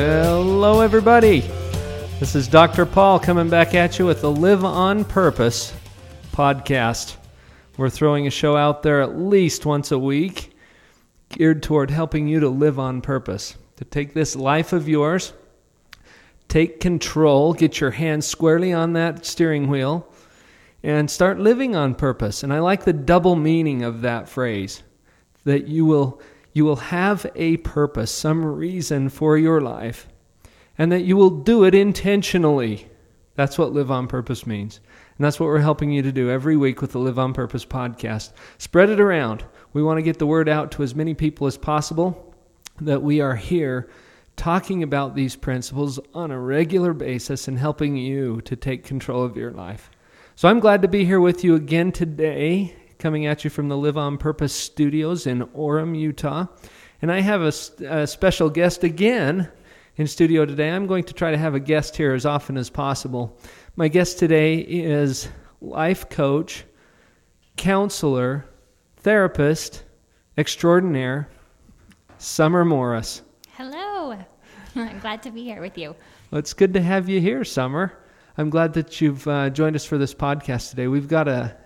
Hello, everybody. This is Dr. Paul coming back at you with the Live on Purpose podcast. We're throwing a show out there at least once a week geared toward helping you to live on purpose, to take this life of yours, take control, get your hands squarely on that steering wheel, and start living on purpose. And I like the double meaning of that phrase that you will you will have a purpose, some reason for your life, and that you will do it intentionally. That's what live on purpose means. And that's what we're helping you to do every week with the Live on Purpose podcast. Spread it around. We want to get the word out to as many people as possible that we are here talking about these principles on a regular basis and helping you to take control of your life. So I'm glad to be here with you again today coming at you from the Live on Purpose studios in Orem, Utah. And I have a, a, special guest again in studio today. I'm going to try to have a guest here as often as possible. My guest today is life coach, counselor, therapist extraordinaire, Summer Morris. Hello. I'm glad to be here with you. Well, it's good to have you here, Summer. I'm glad that you've uh, joined us for this podcast today. We've got a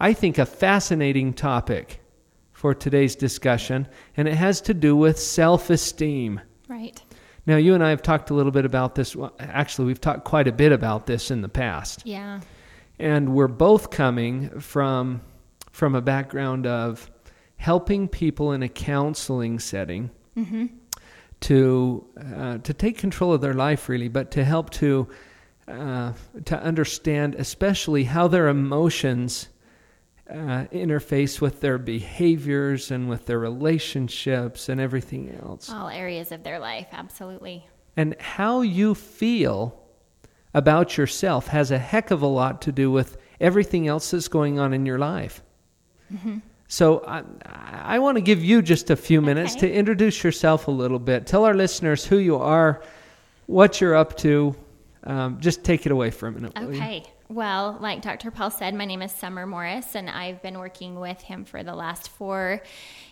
I think, a fascinating topic for today's discussion, and it has to do with self esteem. Right. Now, you and I have talked a little bit about this. Well, actually, we've talked quite a bit about this in the past. Yeah. And we're both coming from from a background of helping people in a counseling setting mm-hmm. to uh, to take control of their life, really, but to help to uh, to understand, especially how their emotions uh, interface with their behaviors and with their relationships and everything else. All areas of their life, absolutely. And how you feel about yourself has a heck of a lot to do with everything else that's going on in your life. Mm-hmm. So I, I want to give you just a few minutes okay. to introduce yourself a little bit. Tell our listeners who you are, what you're up to. Um, just take it away for a minute. Okay. Well, like Dr. Paul said, my name is Summer Morris, and I've been working with him for the last four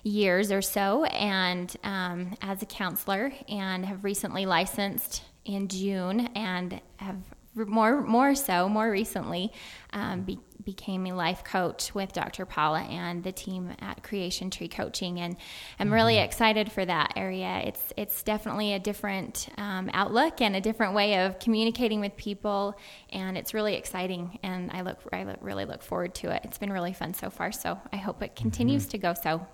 years or so, and um, as a counselor, and have recently licensed in June, and have more more so more recently um, be, became a life coach with Dr. Paula and the team at Creation Tree Coaching, and I'm really mm-hmm. excited for that area. It's it's definitely a different um, outlook and a different way of communicating with people, and it's really exciting. And I look I look, really look forward to it. It's been really fun so far, so I hope it continues mm-hmm. to go so.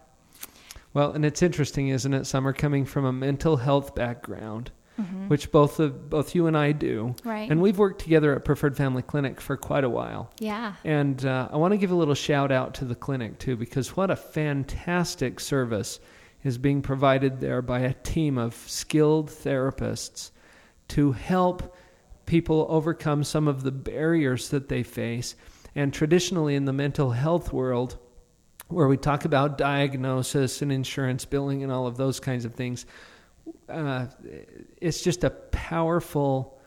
Well, and it's interesting, isn't it? Summer coming from a mental health background mm-hmm. which both of, both you and I do. Right. And we've worked together at Preferred Family Clinic for quite a while. Yeah. And uh, I want to give a little shout out to the clinic too, because what a fantastic service is being provided there by a team of skilled therapists to help people overcome some of the barriers that they face. And traditionally, in the mental health world, where we talk about diagnosis and insurance billing and all of those kinds of things, uh, it's just a powerful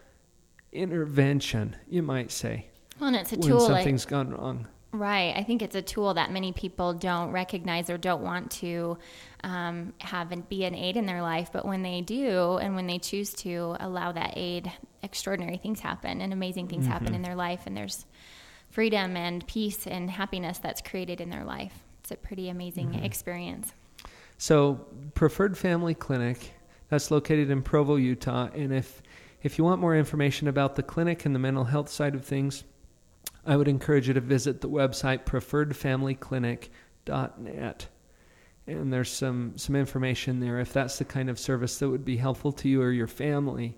intervention, you might say. Well, and it's a tool. when something's like, gone wrong. Right. I think it's a tool that many people don't recognize or don't want to um, have and be an aid in their life. But when they do, and when they choose to allow that aid, extraordinary things happen and amazing things mm-hmm. happen in their life. And there's freedom and peace and happiness that's created in their life. It's a pretty amazing mm-hmm. experience. So, Preferred Family Clinic that's located in Provo, Utah. And if if you want more information about the clinic and the mental health side of things, I would encourage you to visit the website preferredfamilyclinic.net. And there's some some information there if that's the kind of service that would be helpful to you or your family.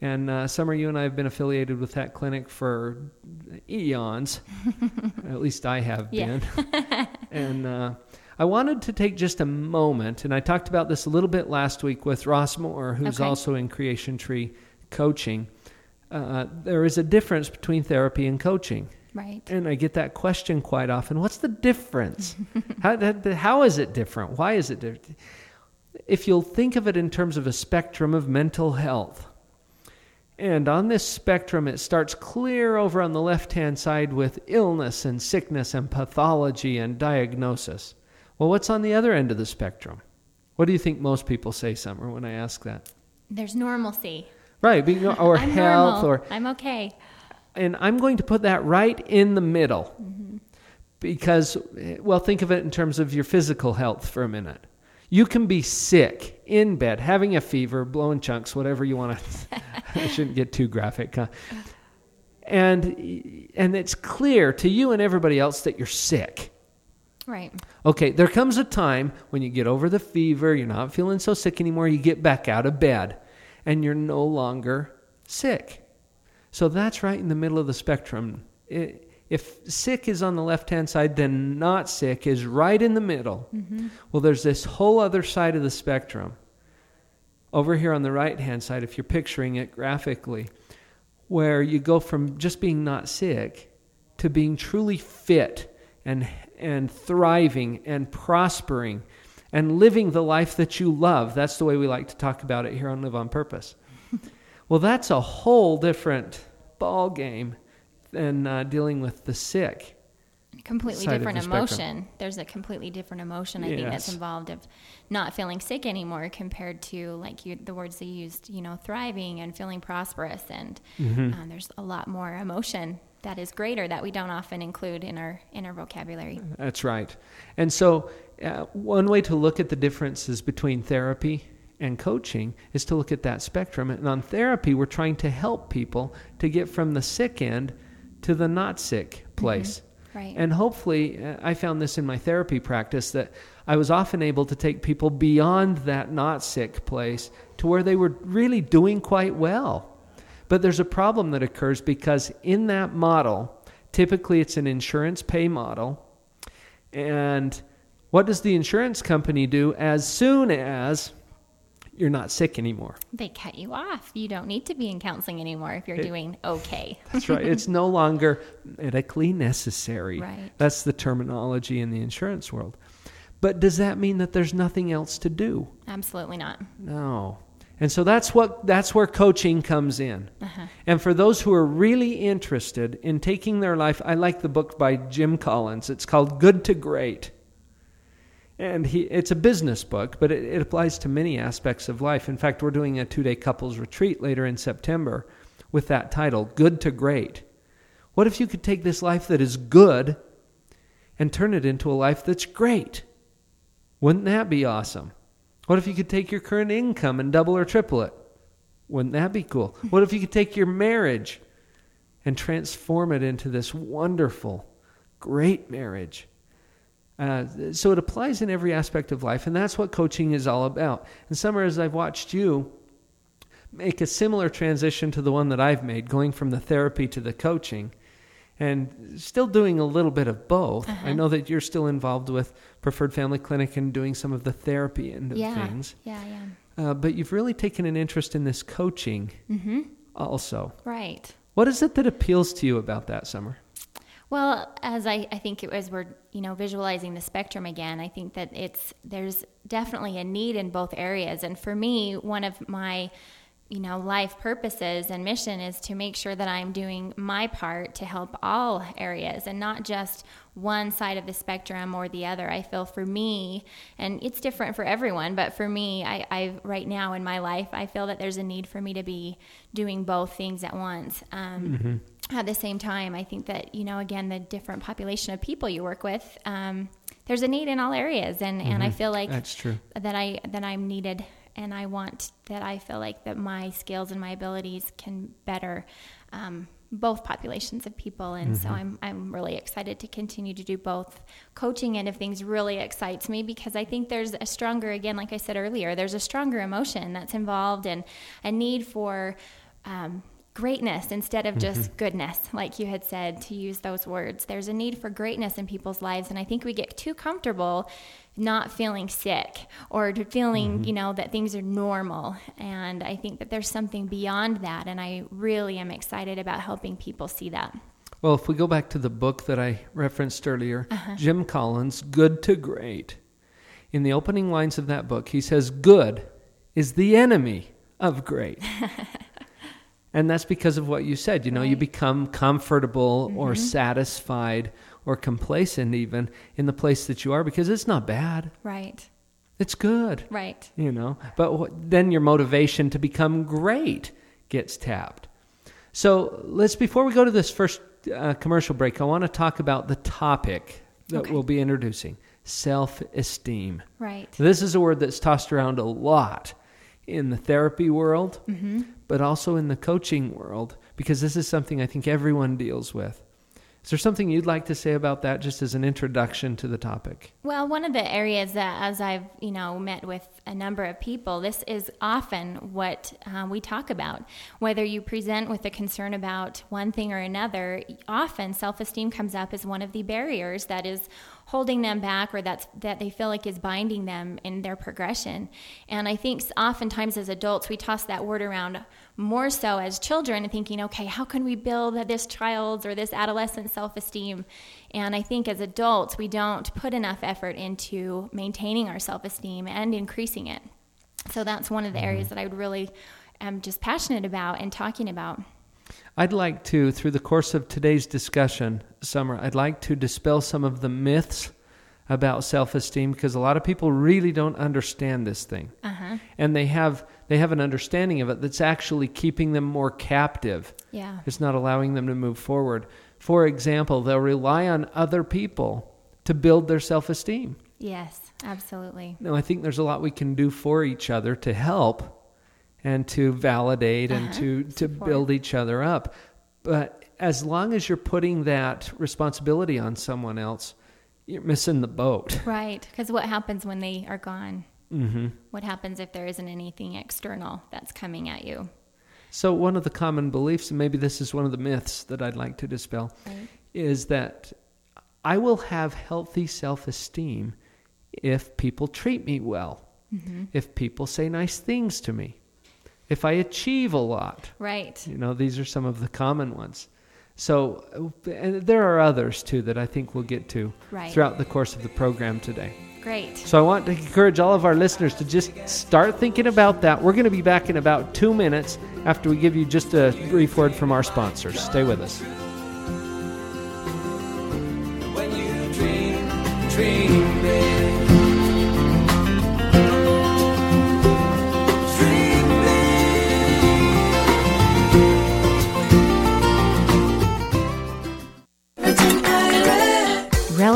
And uh, Summer, you and I have been affiliated with that clinic for eons. At least I have been. and uh, I wanted to take just a moment, and I talked about this a little bit last week with Ross Moore, who's Okay. also in Creation Tree coaching. Uh, there is a difference between therapy and coaching. Right. And I get that question quite often. What's the difference? how, that, how is it different? Why is it different? If you'll think of it in terms of a spectrum of mental health, and on this spectrum, it starts clear over on the left hand side with illness and sickness and pathology and diagnosis. Well, what's on the other end of the spectrum? What do you think most people say, Summer, when I ask that? There's normalcy. Right, or health, normal. or I'm okay. and I'm going to put that right in the middle because, eh, well, think of it in terms of your physical health for a minute. You can be sick in bed, having a fever, blowing chunks, whatever you want to. I shouldn't get too graphic, huh? And and it's clear to you and everybody else that you're sick. Right. Okay, there comes a time when you get over the fever, you're not feeling so sick anymore, you get back out of bed, and you're no longer sick. So that's right in the middle of the spectrum. I- If sick is on the left hand side, then not sick is right in the middle. Mm-hmm. Well, there's this whole other side of the spectrum. Over here on the right hand side, if you're picturing it graphically, where you go from just being not sick to being truly fit and and thriving and prospering and living the life that you love. That's the way we like to talk about it here on Live on Purpose. well, that's a whole different ball game than uh, dealing with the sick. completely different the spectrum. emotion. There's a completely different emotion I think that's involved of not feeling sick anymore compared to like you, the words they used, you know, thriving and feeling prosperous. And Mm-hmm. um, there's a lot more emotion that is greater that we don't often include in our in our vocabulary. That's right. And so, uh, one way to look at the differences between therapy and coaching is to look at that spectrum. And on therapy, we're trying to help people to get from the sick end to the not sick place. Right. And hopefully, uh, I found this in my therapy practice that I was often able to take people beyond that not sick place to where they were really doing quite well. But there's a problem that occurs because in that model, typically it's an insurance pay model. And what does the insurance company do as soon as you're not sick anymore? they cut you off. You don't need to be in counseling anymore if you're It- doing okay. That's right. it's no longer medically necessary. Right. That's the terminology in the insurance world. But does that mean that there's nothing else to do? Absolutely not. No. And so that's what that's where coaching comes in. Uh-huh. And for those who are really interested in taking their life, I like the book by Jim Collins. It's called Good to Great. And he, it's a business book, but it, it applies to many aspects of life. In fact, we're doing a two day couples retreat later in September with that title, Good to Great. What if you could take this life that is good and turn it into a life that's great? Wouldn't that be awesome? What if you could take your current income and double or triple it? Wouldn't that be cool? What if you could take your marriage and transform it into this wonderful, great marriage? Uh, so it applies in every aspect of life, and that's what coaching is all about. And Summer, as I've watched you make a similar transition to the one that I've made, going from the therapy to the coaching, and still doing a little bit of both. I know that you're still involved with Preferred Family Clinic and doing some of the therapy end of Yeah. things. Yeah, yeah. Uh, but you've really taken an interest in this coaching Mm-hmm. also. Right. What is it that appeals to you about that, Summer? Well, as I, I think it was, we're you know visualizing the spectrum again. I think that it's there's definitely a need in both areas, and for me, one of my you know life purposes and mission is to make sure that I'm doing my part to help all areas and not just one side of the spectrum or the other. I feel for me, and it's different for everyone, but for me, I, I right now in my life, I feel that there's a need for me to be doing both things at once. Um, at the same time, I think that, you know, again, the different population of people you work with, um, there's a need in all areas. And, and I feel like That's true. that I, that I'm needed and I want that I feel like that my skills and my abilities can better, um, both populations of people. And so I'm, I'm really excited to continue to do both coaching and if things really excites me because I think there's a stronger, again, like I said earlier, there's a stronger emotion that's involved and a need for, um, greatness instead of just goodness, like you had said, to use those words. There's a need for greatness in people's lives, and I think we get too comfortable not feeling sick or to feeling, mm-hmm. you know, that things are normal. And I think that there's something beyond that, and I really am excited about helping people see that. Well, if we go back to the book that I referenced earlier, uh-huh. Jim Collins, Good to Great, in the opening lines of that book, he says, Good is the enemy of great. and that's because of what you said. You know, you become comfortable or mm-hmm. satisfied or complacent even in the place that you are because it's not bad, Right, it's good. right. you know but then your motivation to become great gets tapped so let's before we go to this first uh, commercial break i want to talk about the topic that Okay. we'll be introducing self-esteem Right. this is a word that's tossed around a lot in the therapy world but also in the coaching world because this is something i think everyone deals with is there something you'd like to say about that just as an introduction to the topic Well, one of the areas that, as I've you know met with a number of people, this is often what uh, we talk about. Whether you present with a concern about one thing or another, often self-esteem comes up as one of the barriers that is holding them back, or that's that they feel like is binding them in their progression. And I think oftentimes as adults, we toss that word around more so as children, thinking, okay, how can we build this child's or this adolescent self-esteem? And I think as adults, we don't put enough effort into maintaining our self esteem and increasing it. So that's one of the mm-hmm. areas that I would really am just passionate about and talking about. I'd like to, through the course of today's discussion, Summer, I'd like to dispel some of the myths about self-esteem because a lot of people really don't understand this thing, Uh-huh. and they have they have an understanding of it that's actually keeping them more captive. Yeah. It's not allowing them to move forward. For example, they'll rely on other people to build their self-esteem. Yes, absolutely. No, I think there's a lot we can do for each other to help and to validate and to, to Support. build each other up. But as long as you're putting that responsibility on someone else, you're missing the boat. Right. Because what happens when they are gone? hmm What happens if there isn't anything external that's coming at you? So, one of the common beliefs, and maybe this is one of the myths that I'd like to dispel, Right. is that I will have healthy self esteem if people treat me well, if people say nice things to me, if I achieve a lot. Right. You know, these are some of the common ones. So, and there are others too that I think we'll get to Right. throughout the course of the program today. Great. So I want to encourage all of our listeners to just start thinking about that. We're going to be back in about two minutes after we give you just a brief word from our sponsors. Stay with us.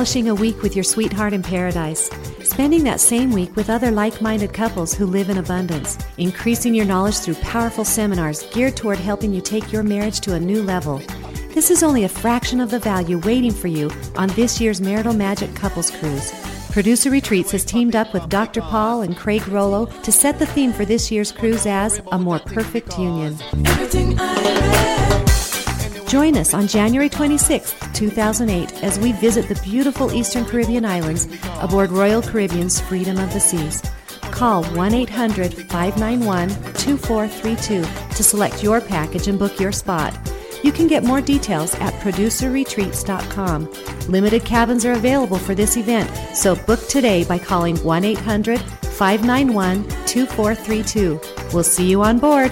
Relishing a week with your sweetheart in paradise. Spending that same week with other like minded couples who live in abundance. Increasing your knowledge through powerful seminars geared toward helping you take your marriage to a new level. This is only a fraction of the value waiting for you on this year's Marital Magic Couples Cruise. Producer Retreats has teamed up with Dr. Paul and Craig Rollo to set the theme for this year's cruise as A More Perfect Union. Join us on January 26, 2008, as we visit the beautiful Eastern Caribbean islands aboard Royal Caribbean's Freedom of the Seas. Call 1 800 591 2432 to select your package and book your spot. You can get more details at producerretreats.com. Limited cabins are available for this event, so book today by calling 1 800 591 2432. We'll see you on board.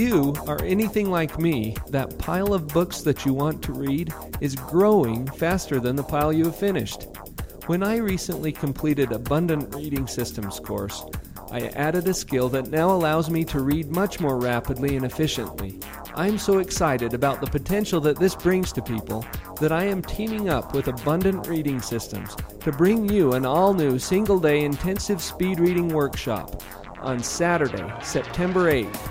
You are anything like me, that pile of books that you want to read is growing faster than the pile you have finished. When I recently completed Abundant Reading Systems course, I added a skill that now allows me to read much more rapidly and efficiently. I'm so excited about the potential that this brings to people that I am teaming up with Abundant Reading Systems to bring you an all new single day intensive speed reading workshop on Saturday, September 8th.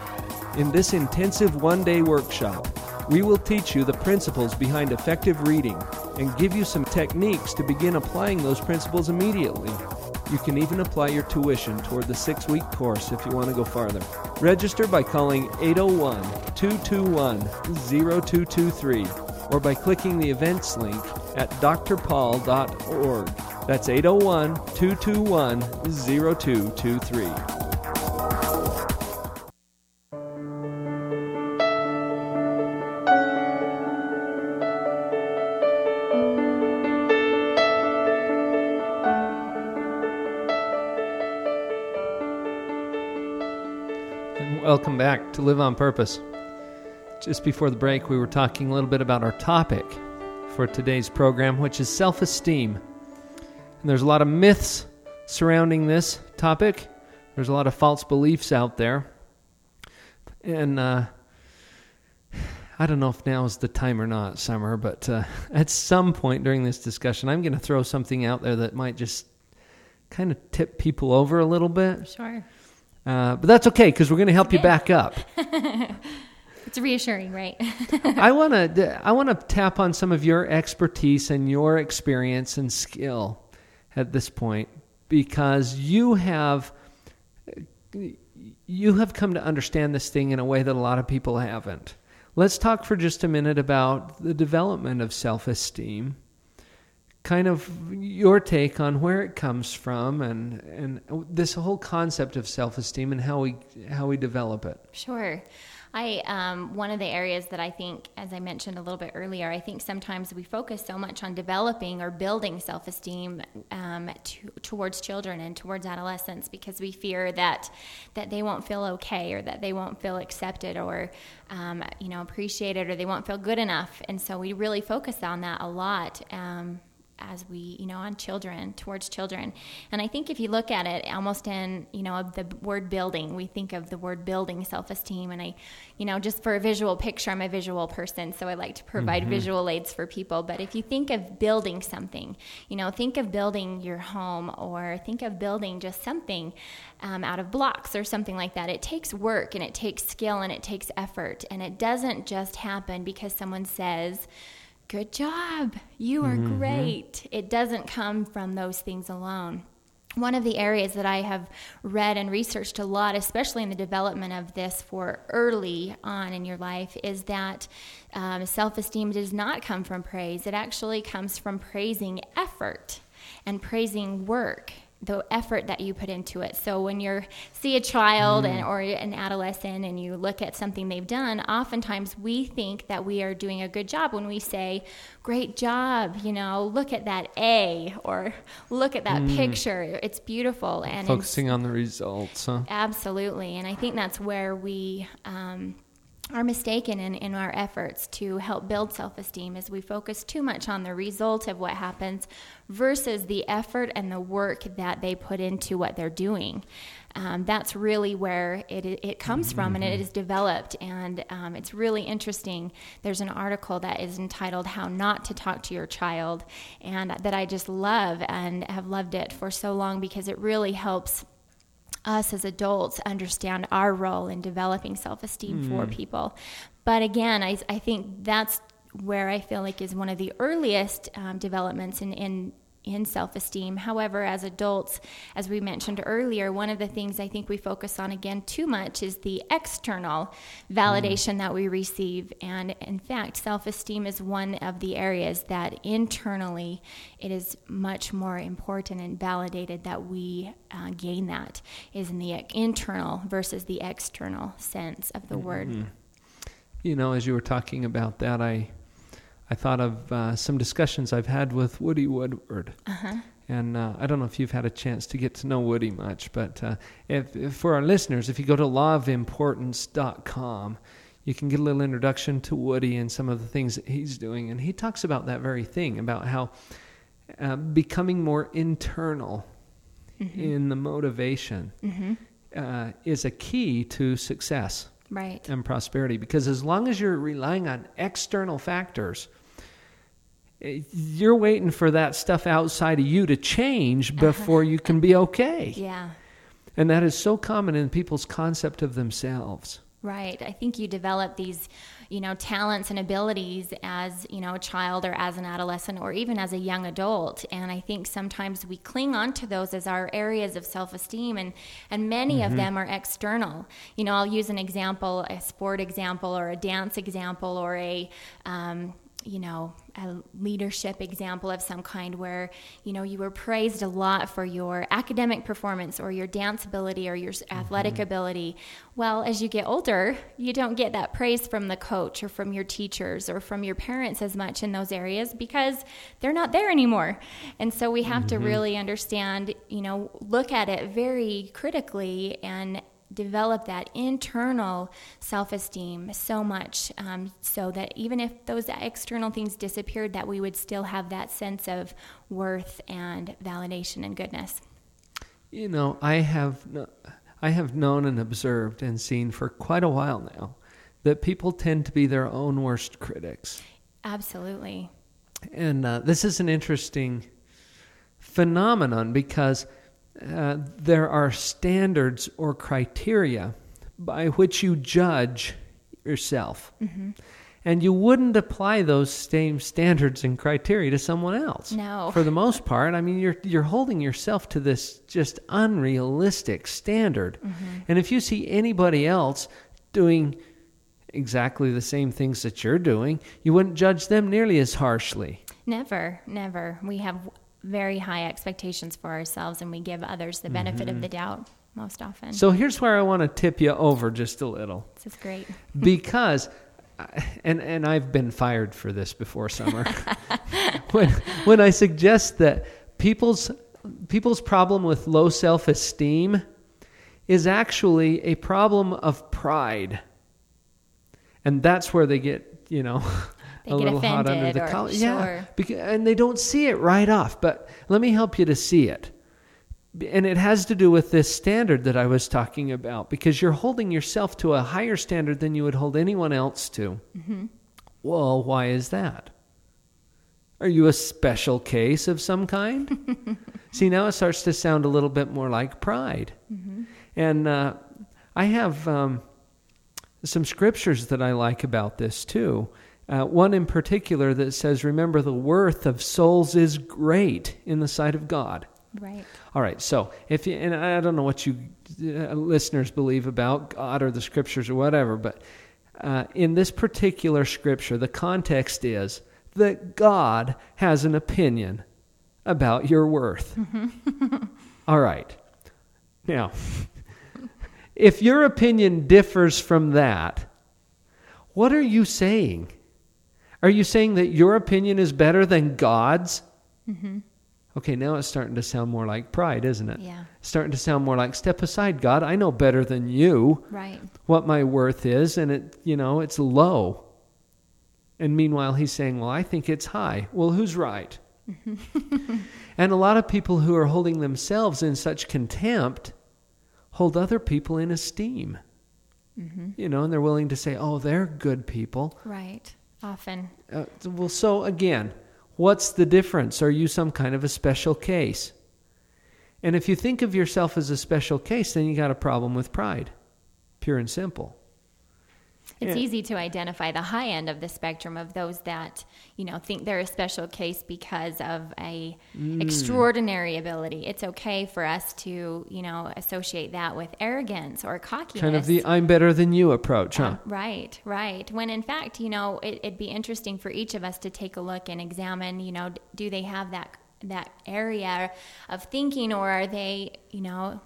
In this intensive one day workshop, we will teach you the principles behind effective reading and give you some techniques to begin applying those principles immediately. You can even apply your tuition toward the six week course if you want to go farther. Register by calling 801 221 0223 or by clicking the events link at drpaul.org. That's 801 221 0223. Welcome back to Live on Purpose. Just before the break, we were talking a little bit about our topic for today's program, which is self esteem. And there's a lot of myths surrounding this topic, there's a lot of false beliefs out there. And uh, I don't know if now is the time or not, Summer, but uh, at some point during this discussion, I'm going to throw something out there that might just kind of tip people over a little bit. Sure. Uh, but that's okay because we're going to help you back up. It's reassuring, right? I want to I want to tap on some of your expertise and your experience and skill at this point because you have you have come to understand this thing in a way that a lot of people haven't. Let's talk for just a minute about the development of self-esteem. Kind of your take on where it comes from and and this whole concept of self-esteem and how we how we develop it. Sure. I um, one of the areas that I think, as I mentioned a little bit earlier, I think sometimes we focus so much on developing or building self-esteem um, to, towards children and towards adolescents because we fear that that they won't feel okay or that they won't feel accepted or um, you know appreciated or they won't feel good enough, and so we really focus on that a lot. As we you know on children towards children. And i think if you look at it almost in you know the word building we think of the word building self-esteem. And i you know just for a visual picture i'm a visual person so i like to provide visual aids for people. But if you think of building something you know think of building your home or think of building just something um, out of blocks or something like that. It takes work and it takes skill and it takes effort. And it doesn't just happen because someone says good job, you are great. It doesn't come from those things alone. One of the areas that I have read and researched a lot, especially in the development of this for early on in your life, is that um, self esteem does not come from praise. It actually comes from praising effort and praising work the effort that you put into it. So when you see a child and or an adolescent and you look at something they've done, oftentimes we think that we are doing a good job when we say, "Great job," you know, look at that A or look at that picture. It's beautiful and Focusing on the results, huh? Absolutely. And I think that's where we um, are mistaken in, in our efforts to help build self esteem as we focus too much on the result of what happens versus the effort and the work that they put into what they're doing. Um, that's really where it, it comes from and it is developed. And um, it's really interesting. There's an article that is entitled How Not to Talk to Your Child, and that I just love and have loved it for so long because it really helps us as adults understand our role in developing self esteem for people. But again, I, I think that's where I feel like is one of the earliest um, developments in, in in self esteem. However, as adults, as we mentioned earlier, one of the things I think we focus on again too much is the external validation that we receive. And in fact, self esteem is one of the areas that internally it is much more important and validated that we uh, gain that is in the internal versus the external sense of the word. You know, as you were talking about that, I I thought of uh, some discussions I've had with Woody Woodward. And uh, I don't know if you've had a chance to get to know Woody much, but uh, if, if for our listeners, if you go to lawofimportance.com, you can get a little introduction to Woody and some of the things that he's doing. And he talks about that very thing about how uh, becoming more internal in the motivation uh, is a key to success Right. and prosperity because as long as you're relying on external factors you're waiting for that stuff outside of you to change before you can be okay Yeah. and that is so common in people's concept of themselves Right. I think you develop these you know, talents and abilities as, you know, a child or as an adolescent or even as a young adult. And I think sometimes we cling on to those as our areas of self esteem, and, and many of them are external. You know, I'll use an example, a sport example, or a dance example, or a, um, you know, a leadership example of some kind where, you know, you were praised a lot for your academic performance or your dance ability or your mm-hmm. athletic ability. Well, as you get older, you don't get that praise from the coach or from your teachers or from your parents as much in those areas because they're not there anymore. And so we have to mm-hmm. really understand, you know, look at it very critically and develop that internal self esteem so much um, so that even if those external things disappeared, that we would still have that sense of worth and validation and goodness. You know, I have kno- I have known and observed and seen for quite a while now that people tend to be their own worst critics. Absolutely. And uh, this is an interesting phenomenon because uh, there are standards or criteria by which you judge yourself. And you wouldn't apply those same standards and criteria to someone else. No. For the most part, I mean, you're you're holding yourself to this just unrealistic standard. And if you see anybody else doing exactly the same things that you're doing, you wouldn't judge them nearly as harshly. Never, never. We have very high expectations for ourselves and we give others the benefit of mm-hmm. the doubt most often. So here's where I want to tip you over just a little. this is great. because and and I've been fired for this before summer. when when I suggest that people's people's problem with low self-esteem is actually a problem of pride. And that's where they get, you know, They a get little hot under the collar. Yeah, because, and they don't see it right off. But let me help you to see it. And it has to do with this standard that I was talking about because you're holding yourself to a higher standard than you would hold anyone else to. Well, why is that? Are you a special case of some kind? See, now it starts to sound a little bit more like pride. And uh, I have um, some scriptures that I like about this too. Uh, one in particular that says, Remember, the worth of souls is great in the sight of God. Right. All right, so if you, and I don't know what you uh, listeners believe about God or the scriptures or whatever, but uh, in this particular scripture, the context is that God has an opinion about your worth. All right. Now, if your opinion differs from that, what are you saying? Are you saying that your opinion is better than God's? Mm-hmm. Okay, now it's starting to sound more like pride, isn't it? Yeah. Starting to sound more like step aside, God. I know better than you Right. what my worth is, and it, you know, it's low. And meanwhile, he's saying, Well, I think it's high. Well, who's right? Mm-hmm. and a lot of people who are holding themselves in such contempt hold other people in esteem. Mm-hmm. You know, and they're willing to say, Oh, they're good people. Right. Often. Uh, well, so again, what's the difference? Are you some kind of a special case? And if you think of yourself as a special case, then you got a problem with pride, pure and simple. It's Yeah. easy to identify the high end of the spectrum of those that, you know, think they're a special case because of a Mm. extraordinary ability. It's okay for us to, you know, associate that with arrogance or cockiness. Kind of the I'm better than you approach, huh? Um, right, right. When in fact, you know, it, it'd be interesting for each of us to take a look and examine, you know, do they have that that area of thinking, or are they, you know,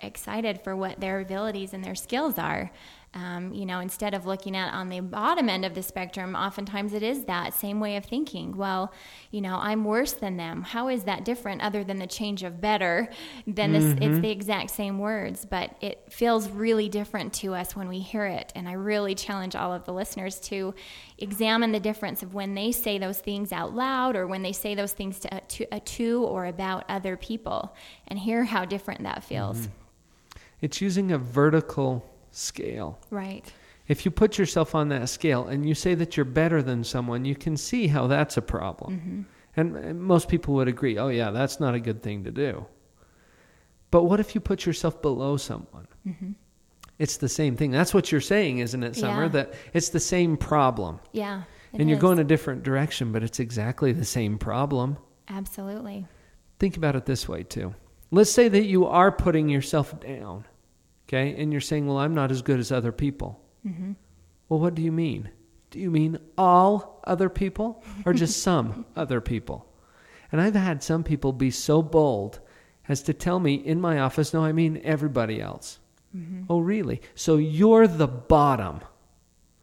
excited for what their abilities and their skills are? Um, you know, instead of looking at on the bottom end of the spectrum, oftentimes it is that same way of thinking. Well, you know, I'm worse than them. How is that different other than the change of better? Then this, it's mm-hmm. the exact same words, but it feels really different to us when we hear it. And I really challenge all of the listeners to examine the difference of when they say those things out loud or when they say those things to, to, uh, to or about other people and hear how different that feels. Mm-hmm. It's using a vertical scale. Right. If you put yourself on that scale and you say that you're better than someone, you can see how that's a problem. Mm-hmm. And, and most people would agree, oh, yeah, that's not a good thing to do. But what if you put yourself below someone? Mm-hmm. It's the same thing. That's what you're saying, isn't it, Summer? Yeah. That it's the same problem. Yeah. and you're going a different direction, but it's exactly the same problem. Absolutely. Think about it this way, too. Let's say that you are putting yourself down, okay? And you're saying, well, I'm not as good as other people. Mm-hmm. Well, what do you mean? Do you mean all other people or just some other people? And I've had some people be so bold as to tell me in my office, no, I mean everybody else. Mm-hmm. Oh, really? So you're the bottom.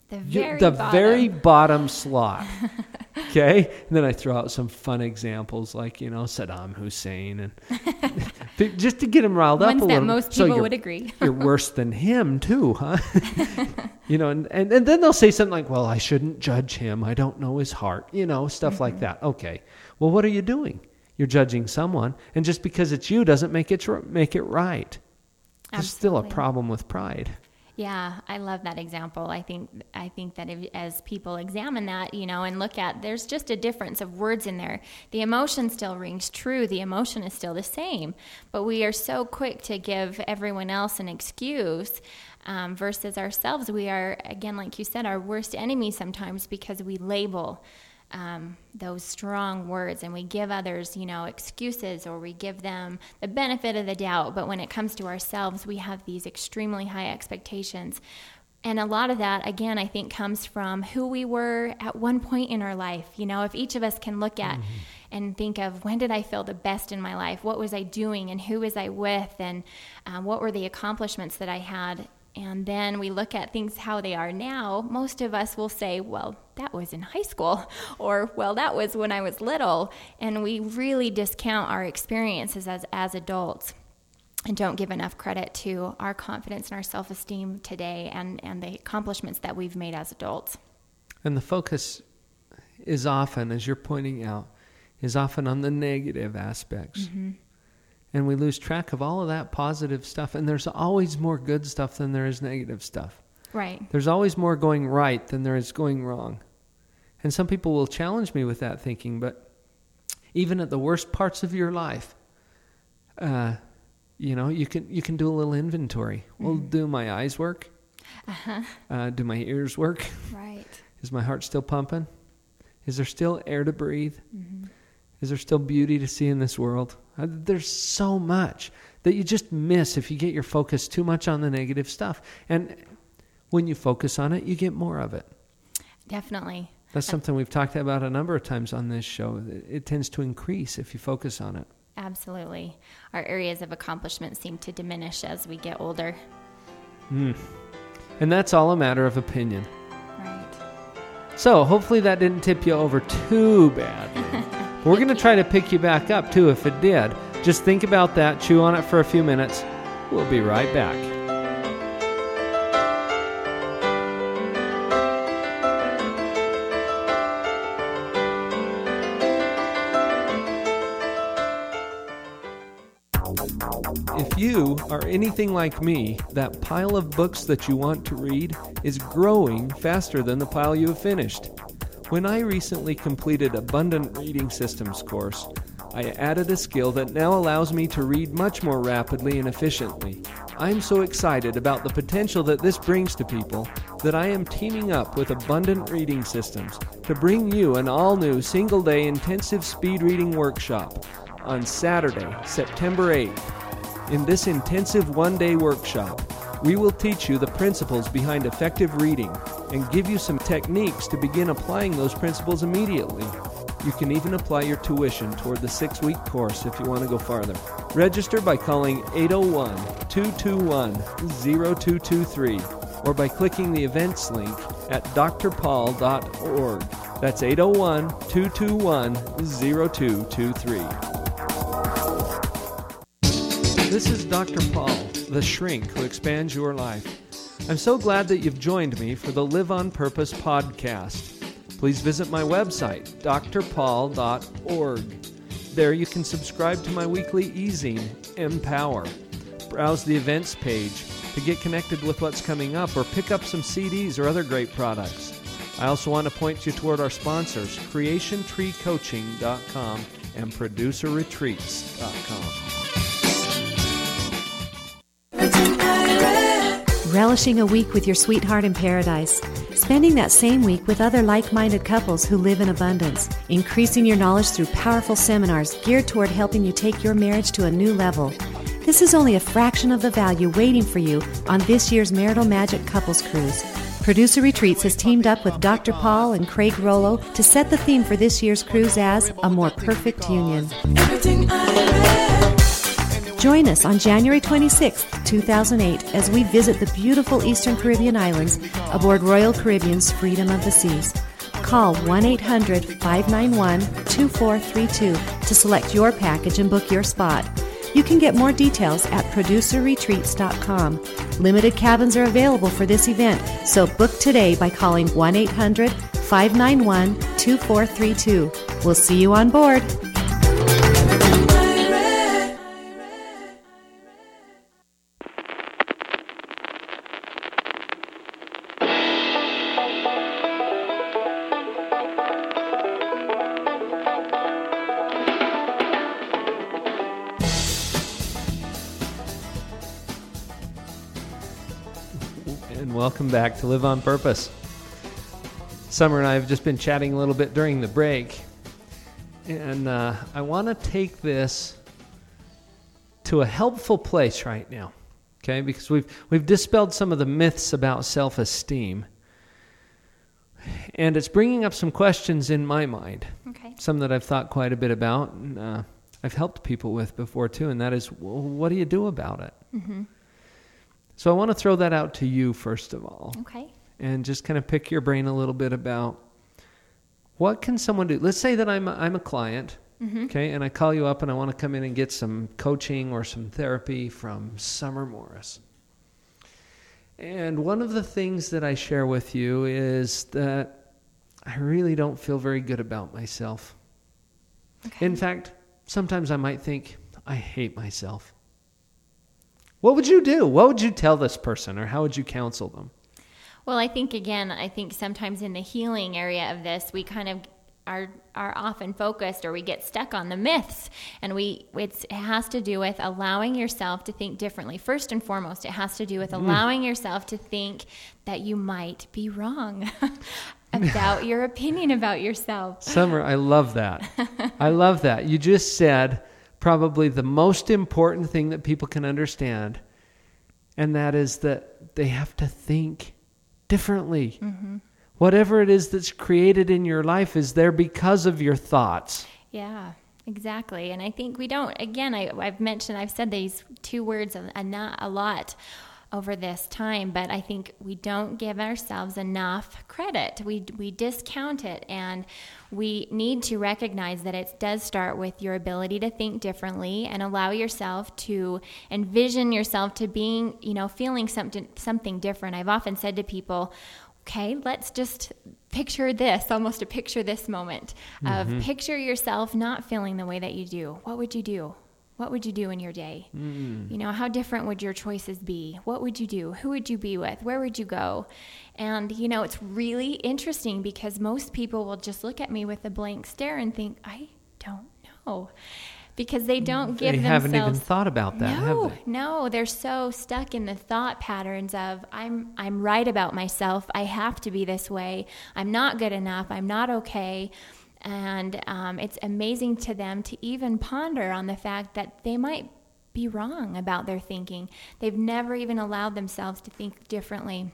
The very the bottom. very bottom slot. okay? And then I throw out some fun examples like, you know, Saddam Hussein and just to get him riled up a that little. most people you're- would agree. you're worse than him too, huh? you know, and, and, and then they'll say something like, well, I shouldn't judge him. I don't know his heart, you know, stuff like mm-hmm. that. Okay. Well, what are you doing? You're judging someone. And just because it's you doesn't make it, make it right. There's still a problem with pride. Yeah, I love that example. I think I think that if, as people examine that, you know, and look at, there's just a difference of words in there. The emotion still rings true. The emotion is still the same, but we are so quick to give everyone else an excuse um, versus ourselves. We are again, like you said, our worst enemy sometimes because we label um, those strong words and we give others, you know, excuses or we give them the benefit of the doubt. But when it comes to ourselves, we have these extremely high expectations. And a lot of that, again, I think comes from who we were at one point in our life. You know, if each of us can look at and think of when did I feel the best in my life? What was I doing? And who was I with? And um, what were the accomplishments that I had? And then we look at things how they are now, most of us will say, well, that was in high school, or well, that was when I was little. And we really discount our experiences as, as adults and don't give enough credit to our confidence and our self esteem today and, and the accomplishments that we've made as adults. And the focus is often, as you're pointing out, is often on the negative aspects. Mm-hmm. And we lose track of all of that positive stuff. And there's always more good stuff than there is negative stuff. Right. There's always more going right than there is going wrong. And some people will challenge me with that thinking, but even at the worst parts of your life, uh, you know, you can you can do a little inventory. Well, do my eyes work? Uh huh. do my ears work? Right. Is my heart still pumping? Is there still air to breathe? Is there still beauty to see in this world? Uh, There's so much that you just miss if you get your focus too much on the negative stuff. And when you focus on it, you get more of it. Definitely. That's something we've talked about a number of times on this show. It tends to increase if you focus on it. Absolutely. Our areas of accomplishment seem to diminish as we get older. And that's all a matter of opinion. Right. So hopefully that didn't tip you over too bad. We're going to try to pick you back up too if it did. Just think about that, chew on it for a few minutes. We'll be right back. If you are anything like me, that pile of books that you want to read is growing faster than the pile you have finished. When I recently completed Abundant Reading Systems course, I added a skill that now allows me to read much more rapidly and efficiently. I'm so excited about the potential that this brings to people that I am teaming up with Abundant Reading Systems to bring you an all new single day intensive speed reading workshop on Saturday, September 8th. In this intensive one day workshop, we will teach you the principles behind effective reading and give you some techniques to begin applying those principles immediately. You can even apply your tuition toward the six week course if you want to go farther. Register by calling 801 221 0223 or by clicking the events link at drpaul.org. That's 801 221 0223. This is Dr. Paul, the shrink who expands your life. I'm so glad that you've joined me for the Live on Purpose podcast. Please visit my website, drpaul.org. There you can subscribe to my weekly e-zine, Empower. Browse the events page to get connected with what's coming up or pick up some CDs or other great products. I also want to point you toward our sponsors, creationtreecoaching.com and producerretreats.com. relishing a week with your sweetheart in paradise, spending that same week with other like minded couples who live in abundance, increasing your knowledge through powerful seminars geared toward helping you take your marriage to a new level. This is only a fraction of the value waiting for you on this year's Marital Magic Couples Cruise. Producer Retreats has teamed up with Dr. Paul and Craig Rollo to set the theme for this year's cruise as A More Perfect Union. Join us on January 26, 2008, as we visit the beautiful Eastern Caribbean islands aboard Royal Caribbean's Freedom of the Seas. Call 1 800 591 2432 to select your package and book your spot. You can get more details at producerretreats.com. Limited cabins are available for this event, so book today by calling 1 800 591 2432. We'll see you on board. Back to Live on Purpose. Summer and I have just been chatting a little bit during the break, and uh, I want to take this to a helpful place right now, okay? Because we've we've dispelled some of the myths about self-esteem, and it's bringing up some questions in my mind, Okay. some that I've thought quite a bit about, and uh, I've helped people with before too, and that is, well, what do you do about it? So I want to throw that out to you first of all Okay. and just kind of pick your brain a little bit about what can someone do. Let's say that I'm a, I'm a client, mm-hmm. okay, and I call you up and I want to come in and get some coaching or some therapy from Summer Morris. And one of the things that I share with you is that I really don't feel very good about myself. Okay. In fact, sometimes I might think I hate myself. What would you do? What would you tell this person or how would you counsel them? Well, I think again, I think sometimes in the healing area of this, we kind of are are often focused or we get stuck on the myths and we it's, it has to do with allowing yourself to think differently first and foremost it has to do with mm. allowing yourself to think that you might be wrong about your opinion about yourself Summer, I love that. I love that. You just said probably the most important thing that people can understand, and that is that they have to think differently. Mm-hmm. Whatever it is that's created in your life is there because of your thoughts. Yeah, exactly. And I think we don't, again, I, I've mentioned, I've said these two words a, a, not a lot over this time, but I think we don't give ourselves enough credit. We, we discount it, and we need to recognize that it does start with your ability to think differently and allow yourself to envision yourself to being, you know, feeling something, something different. I've often said to people, okay, let's just picture this, almost a picture this moment of mm-hmm. picture yourself not feeling the way that you do. What would you do? What would you do in your day? Mm. You know, how different would your choices be? What would you do? Who would you be with? Where would you go? And, you know, it's really interesting because most people will just look at me with a blank stare and think, I don't know. Because they don't mm. give they themselves haven't even thought about that, no, have they? no, they're so stuck in the thought patterns of I'm I'm right about myself. I have to be this way. I'm not good enough. I'm not okay. And um, it's amazing to them to even ponder on the fact that they might be wrong about their thinking. They've never even allowed themselves to think differently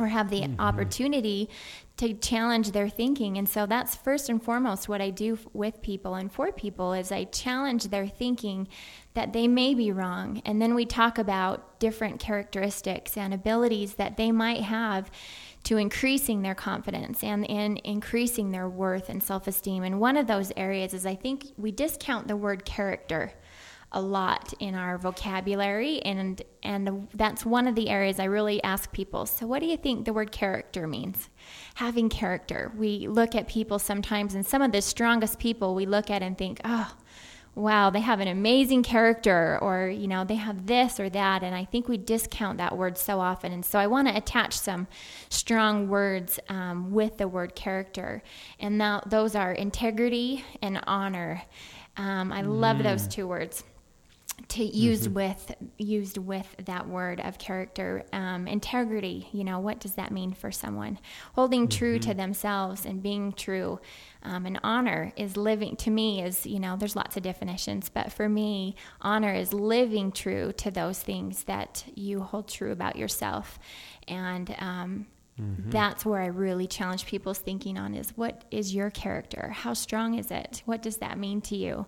or have the opportunity to challenge their thinking. And so that's first and foremost what I do with people and for people is I challenge their thinking that they may be wrong. And then we talk about different characteristics and abilities that they might have to increasing their confidence and in increasing their worth and self-esteem. And one of those areas is I think we discount the word character a lot in our vocabulary and and that's one of the areas I really ask people. So what do you think the word character means? Having character. We look at people sometimes and some of the strongest people we look at and think, "Oh, wow, they have an amazing character or, you know, they have this or that." And I think we discount that word so often. And so I want to attach some strong words um, with the word character. And now those are integrity and honor. Um, I love those two words. To use with used with that word of character um, integrity you know what does that mean for someone holding true to themselves and being true um, and honor is living to me is you know there's lots of definitions but for me honor is living true to those things that you hold true about yourself and um, that's where I really challenge people's thinking on is what is your character? How strong is it? What does that mean to you?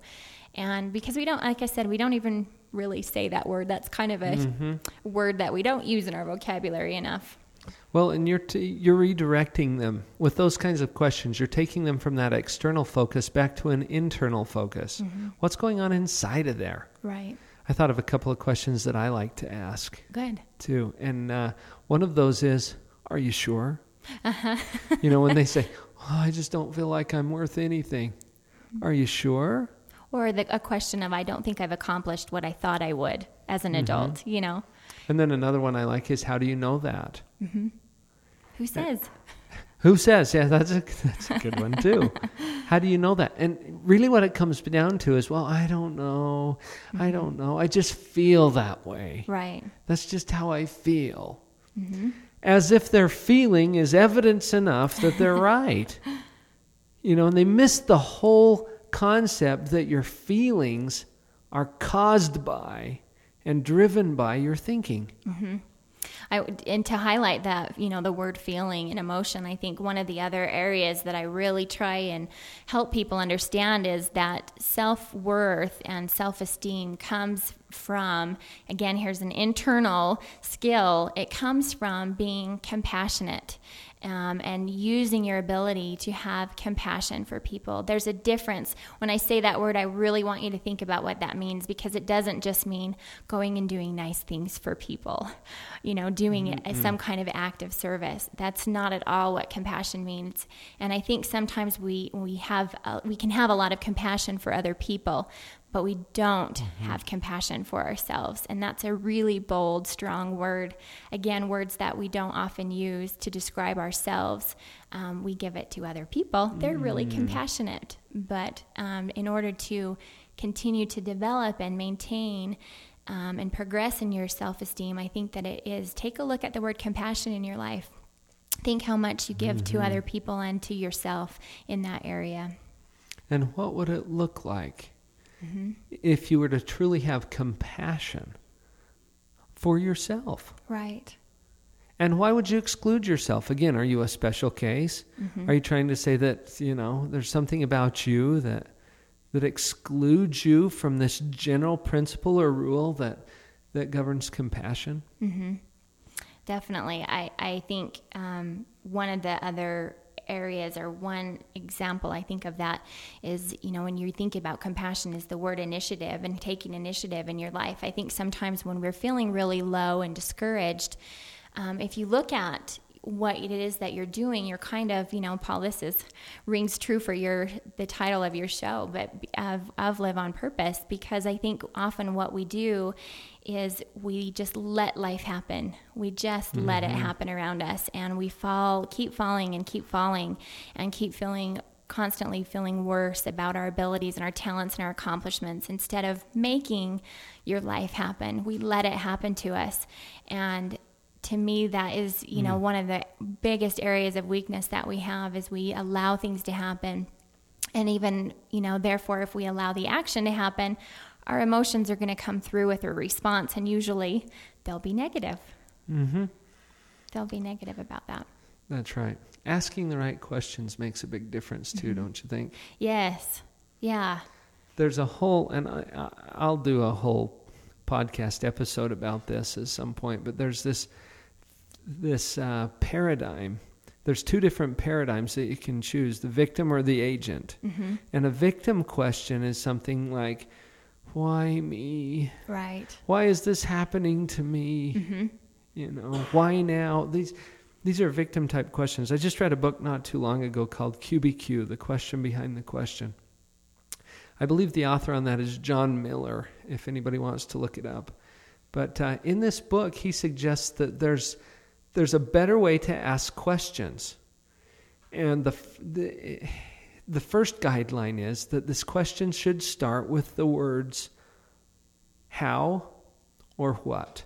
And because we don't, like I said, we don't even really say that word. That's kind of a mm-hmm. word that we don't use in our vocabulary enough. Well, and you're t- you're redirecting them with those kinds of questions. You're taking them from that external focus back to an internal focus. Mm-hmm. What's going on inside of there? Right. I thought of a couple of questions that I like to ask Good. too, and uh, one of those is, "Are you sure?" Uh-huh. You know, when they say, oh, "I just don't feel like I'm worth anything," are you sure? Or the, a question of, I don't think I've accomplished what I thought I would as an mm-hmm. adult, you know? And then another one I like is, "How do you know that?" Mm-hmm. Who says? Who says? Yeah, that's a that's a good one too. How do you know that? And really, what it comes down to is, well, I don't know. I mm-hmm. don't know. I just feel that way. Right. That's just how I feel. As if their feeling is evidence enough that they're right. You know, and they miss the whole concept that your feelings are caused by and driven by your thinking. Mm-hmm. I and to highlight that, you know, the word feeling and emotion, I think one of the other areas that I really try and help people understand is that self worth and self esteem comes from, again, here's an internal skill, it comes from being compassionate. Um, and using your ability to have compassion for people. There's a difference. When I say that word, I really want you to think about what that means because it doesn't just mean going and doing nice things for people, you know, doing it as some kind of act of service. That's not at all what compassion means. And I think sometimes we we have uh, we can have a lot of compassion for other people, but we don't have compassion for ourselves. And that's a really bold, strong word. Again, words that we don't often use to describe ourselves. Um, we give it to other people. They're really compassionate. But um, in order to continue to develop and maintain um, and progress in your self esteem, I think that it is take a look at the word compassion in your life. Think how much you give to other people and to yourself in that area. And what would it look like Mm-hmm. if you were to truly have compassion for yourself? Right. And why would you exclude yourself? Again, are you a special case? Mm-hmm. Are you trying to say that, you know, there's something about you that that excludes you from this general principle or rule that that governs compassion? Mm-hmm. Definitely. I, I think um, one of the other areas or one example I think of that is, you know, when you think about compassion is the word initiative and taking initiative in your life. I think sometimes when we're feeling really low and discouraged, um, if you look at what it is that you're doing, you're kind of, you know, Paul, this is rings true for your the title of your show, but of, of live on purpose, because I think often what we do is we just let life happen. We just let it mm-hmm. happen around us, and we fall, keep falling and keep falling, and keep feeling constantly feeling worse about our abilities and our talents and our accomplishments instead of making your life happen. We let it happen to us, and to me that is you know one of the biggest areas of weakness that we have is we allow things to happen and even you know therefore if we allow the action to happen our emotions are going to come through with a response and usually they'll be negative Mm-hmm. they'll be negative about that That's right. Asking the right questions makes a big difference too, don't you think? yes yeah There's a whole, and I, I, I'll do a whole podcast episode about this at some point. But there's this this uh, paradigm. There's two different paradigms that you can choose: the victim or the agent. And a victim question is something like, "Why me? right Why is this happening to me? You know, why now?" These these are victim type questions. I just read a book not too long ago called QBQ: The Question Behind the Question. I believe the author on that is John Miller, if anybody wants to look it up. But uh, in this book, he suggests that there's there's a better way to ask questions, and the the the first guideline is that this question should start with the words how or what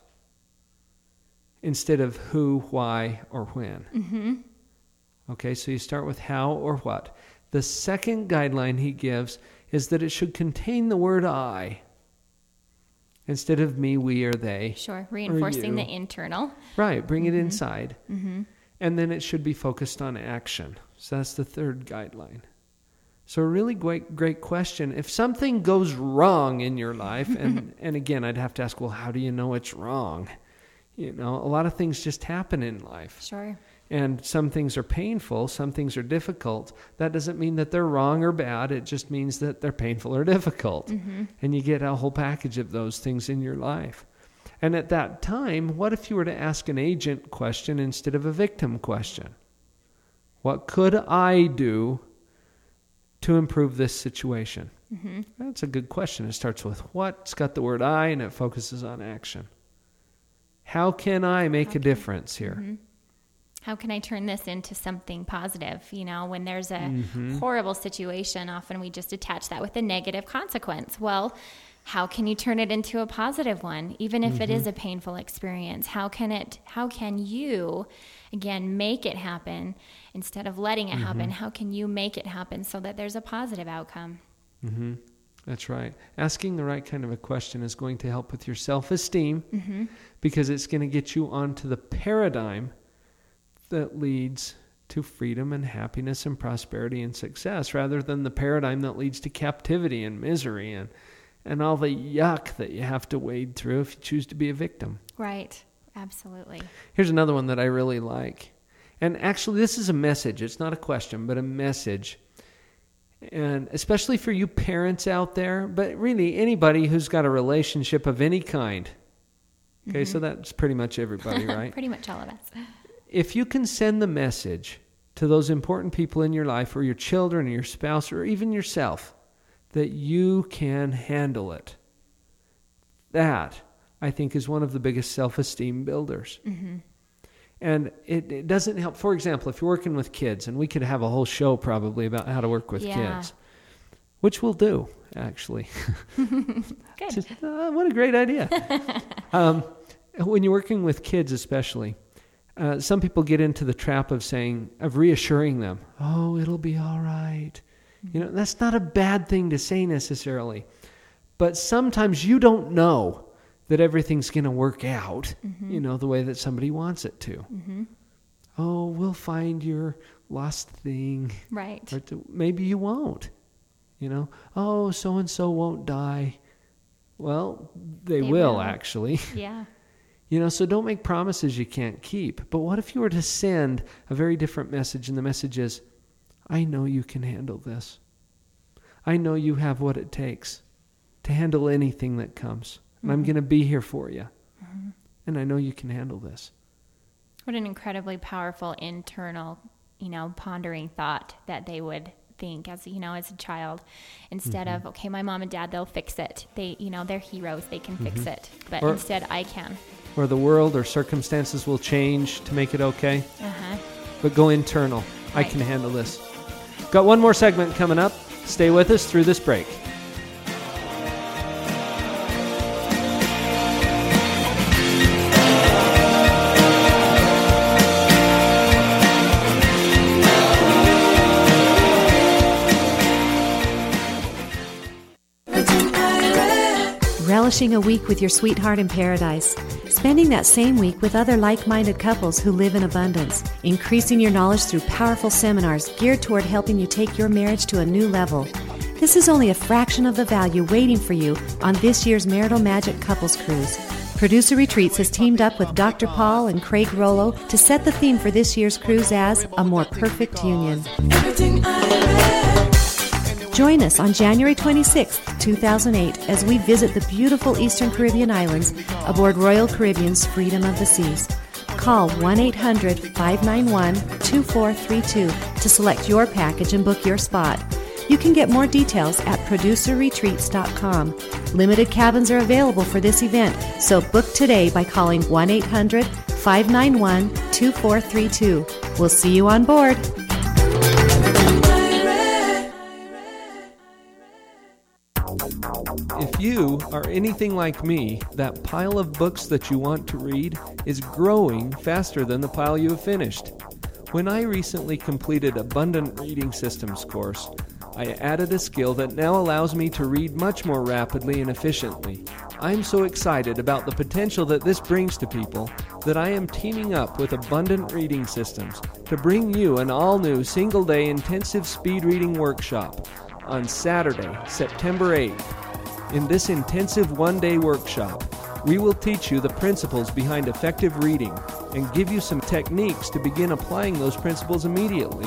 instead of who, why, or when. Mm-hmm. Okay, so you start with how or what. The second guideline he gives is that it should contain the word I instead of me, we, or they. Sure. Reinforcing the internal. Right, bring it mm-hmm. inside. Mm-hmm. And then it should be focused on action. So that's the third guideline. So, a really great, great question. If something goes wrong in your life, and, and again, I'd have to ask, well, how do you know it's wrong? You know, a lot of things just happen in life. Sure. And some things are painful, some things are difficult. That doesn't mean that they're wrong or bad. It just means that they're painful or difficult. Mm-hmm. And you get a whole package of those things in your life. And at that time, what if you were to ask an agent question instead of a victim question? What could I do to improve this situation? Mm-hmm. That's a good question. It starts with what, it's got the word I, and it focuses on action. How can I make a difference here? Mm-hmm. How can I turn this into something positive? You know, when there's a Mm-hmm. horrible situation, often we just attach that with a negative consequence. Well, how can you turn it into a positive one, even if it Mm-hmm. is a painful experience? How can it? How can you, again, make it happen instead of letting it Mm-hmm. happen? How can you make it happen so that there's a positive outcome? That's right. Asking the right kind of a question is going to help with your self esteem because it's going to get you onto the paradigm that leads to freedom and happiness and prosperity and success rather than the paradigm that leads to captivity and misery and, and all the yuck that you have to wade through if you choose to be a victim. Right. Absolutely. Here's another one that I really like. And actually, this is a message. It's not a question, but a message. And especially for you parents out there, but really anybody who's got a relationship of any kind. Okay, so mm-hmm. that's pretty much everybody, right? Pretty much all of us. if you can send the message to those important people in your life, or your children, or your spouse, or even yourself, that you can handle it, that I think is one of the biggest self esteem builders. And it, it doesn't help. For example, if you're working with kids, and we could have a whole show probably about how to work with Yeah. kids, which we'll do, actually. Good. Just, uh, what a great idea. um, when you're working with kids, especially, uh, some people get into the trap of saying, of reassuring them, oh, it'll be all right. You know, that's not a bad thing to say necessarily. But sometimes you don't know that everything's going to work out, you know, the way that somebody wants it to. Oh, we'll find your lost thing. Right. Or to, maybe you won't. You know, oh, so and so won't die. Well, they, They will, will. actually. Yeah. You know, so don't make promises you can't keep. But what if you were to send a very different message, and the message is, I know you can handle this. I know you have what it takes to handle anything that comes. And I'm mm-hmm. going to be here for you. Mm-hmm. And I know you can handle this. What an incredibly powerful internal, you know, pondering thought that they would think as you know as a child instead Mm-hmm. of okay my mom and dad they'll fix it they you know they're heroes they can fix mm-hmm. it but Or- instead i can Or the world or circumstances will change to make it okay. uh-huh but go internal. I can handle this. Got one more segment coming up. Stay with us through this break. Everything I read. relishing a week with your sweetheart in paradise, spending that same week with other like minded couples who live in abundance, increasing your knowledge through powerful seminars geared toward helping you take your marriage to a new level. This is only a fraction of the value waiting for you on this year's Marital Magic Couples Cruise. Producer Retreats has teamed up with Dr. Paul and Craig Rollo to set the theme for this year's cruise as a more perfect union. Join us on January 26, 2008, as we visit the beautiful Eastern Caribbean islands aboard Royal Caribbean's Freedom of the Seas. Call 1 800 591 2432 to select your package and book your spot. You can get more details at producerretreats.com. Limited cabins are available for this event, so book today by calling 1 800 591 2432. We'll see you on board. You are anything like me, that pile of books that you want to read is growing faster than the pile you have finished. When I recently completed Abundant Reading Systems course, I added a skill that now allows me to read much more rapidly and efficiently. I'm so excited about the potential that this brings to people that I am teaming up with Abundant Reading Systems to bring you an all new single day intensive speed reading workshop on Saturday, September 8th. In this intensive one day workshop, we will teach you the principles behind effective reading and give you some techniques to begin applying those principles immediately.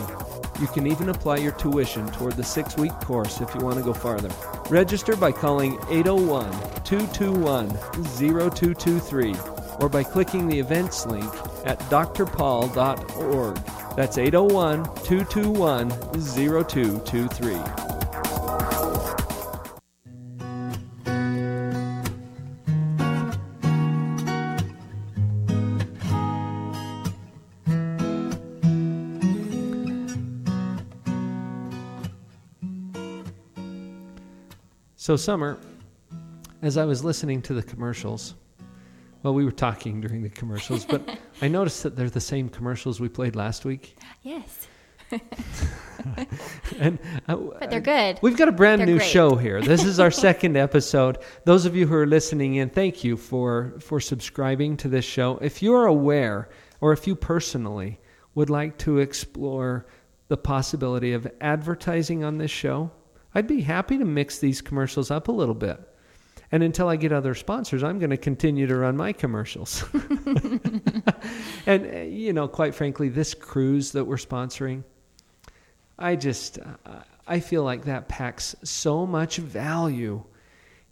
You can even apply your tuition toward the six week course if you want to go farther. Register by calling 801 221 0223 or by clicking the events link at drpaul.org. That's 801 221 0223. So, Summer, as I was listening to the commercials, well, we were talking during the commercials, but I noticed that they're the same commercials we played last week. Yes. And uh, But they're good. We've got a brand They're new great. show here. This is our second episode. Those of you who are listening in, thank you for for subscribing to this show. If you're aware or if you personally would like to explore the possibility of advertising on this show, I'd be happy to mix these commercials up a little bit. And until I get other sponsors, I'm going to continue to run my commercials. and uh, you know, quite frankly, this cruise that we're sponsoring, I just uh, I feel like that packs so much value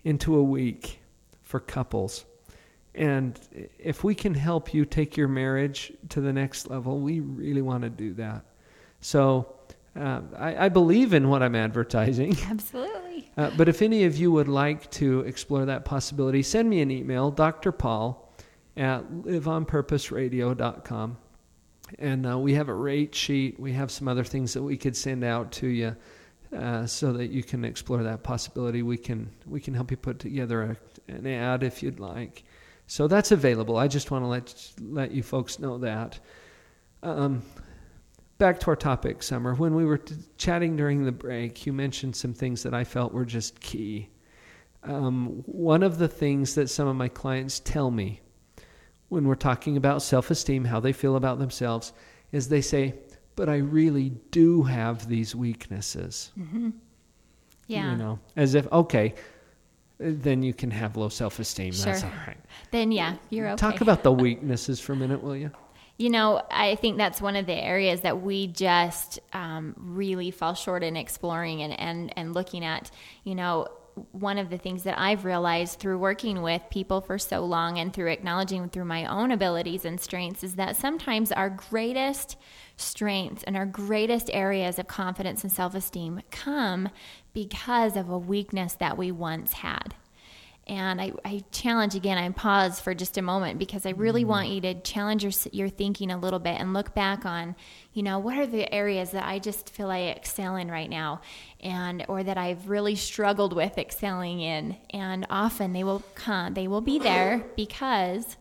into a week for couples. And if we can help you take your marriage to the next level, we really want to do that. So uh, I, I believe in what I'm advertising. Absolutely. Uh, but if any of you would like to explore that possibility, send me an email, Dr. Paul at liveonpurposeradio.com. And uh, we have a rate sheet. We have some other things that we could send out to you uh, so that you can explore that possibility. We can we can help you put together a, an ad if you'd like. So that's available. I just want to let let you folks know that. Um, back to our topic, Summer. When we were t- chatting during the break, you mentioned some things that I felt were just key. Um, one of the things that some of my clients tell me when we're talking about self esteem, how they feel about themselves, is they say, But I really do have these weaknesses. Yeah. You know, as if, okay, then you can have low self esteem. That's all right. Then yeah, you're okay. Talk about the weaknesses for a minute, will you? You know, I think that's one of the areas that we just um, really fall short in exploring and, and, and looking at. You know, one of the things that I've realized through working with people for so long and through acknowledging through my own abilities and strengths is that sometimes our greatest strengths and our greatest areas of confidence and self esteem come because of a weakness that we once had. And I, I challenge again, I pause for just a moment because I really want mm. you to challenge your, your thinking a little bit and look back on, you know, what are the areas that I just feel I excel in right now and, or that I've really struggled with excelling in. And often they will come, they will be there because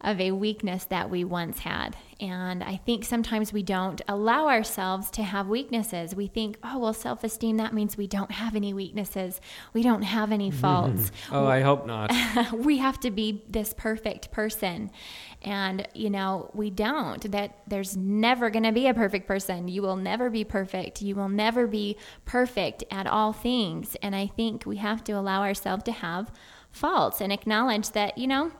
of a weakness that we once had. And I think sometimes we don't allow ourselves to have weaknesses. We think, oh, well, self esteem, that means we don't have any weaknesses. We don't have any faults. Oh, I hope not. we have to be this perfect person. And, you know, we don't. That there's never going to be a perfect person. You will never be perfect. You will never be perfect at all things. And I think we have to allow ourselves to have faults and acknowledge that, you know,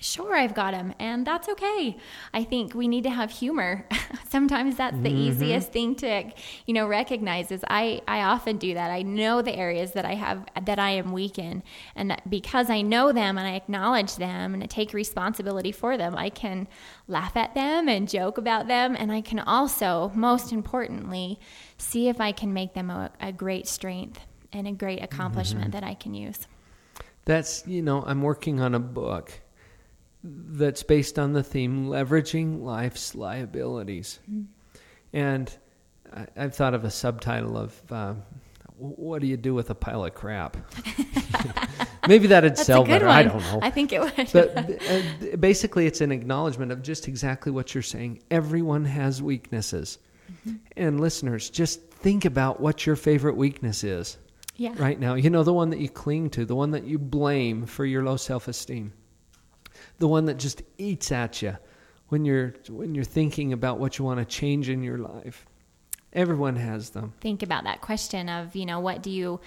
sure i've got them and that's okay. I think we need to have humor. Sometimes that's the mm-hmm. easiest thing to you know recognize is i i often do that. I know the areas that i have that i am weak in and that because i know them and i acknowledge them and I take responsibility for them i can laugh at them and joke about them and i can also most importantly see if i can make them a, a great strength and a great accomplishment mm-hmm. that i can use. That's, you know, I'm working on a book that's based on the theme leveraging life's liabilities. And I, I've thought of a subtitle of uh, what do you do with a pile of crap? Maybe that'd That's sell better. one. I don't know. I think it would. but uh, basically, it's an acknowledgement of just exactly what you're saying. Everyone has weaknesses. Mm-hmm. And listeners, just think about what your favorite weakness is yeah. right now. You know, the one that you cling to, the one that you blame for your low self esteem, the one that just eats at you when you're, when you're thinking about what you want to change in your life. Everyone has them. think about that question of you know what do you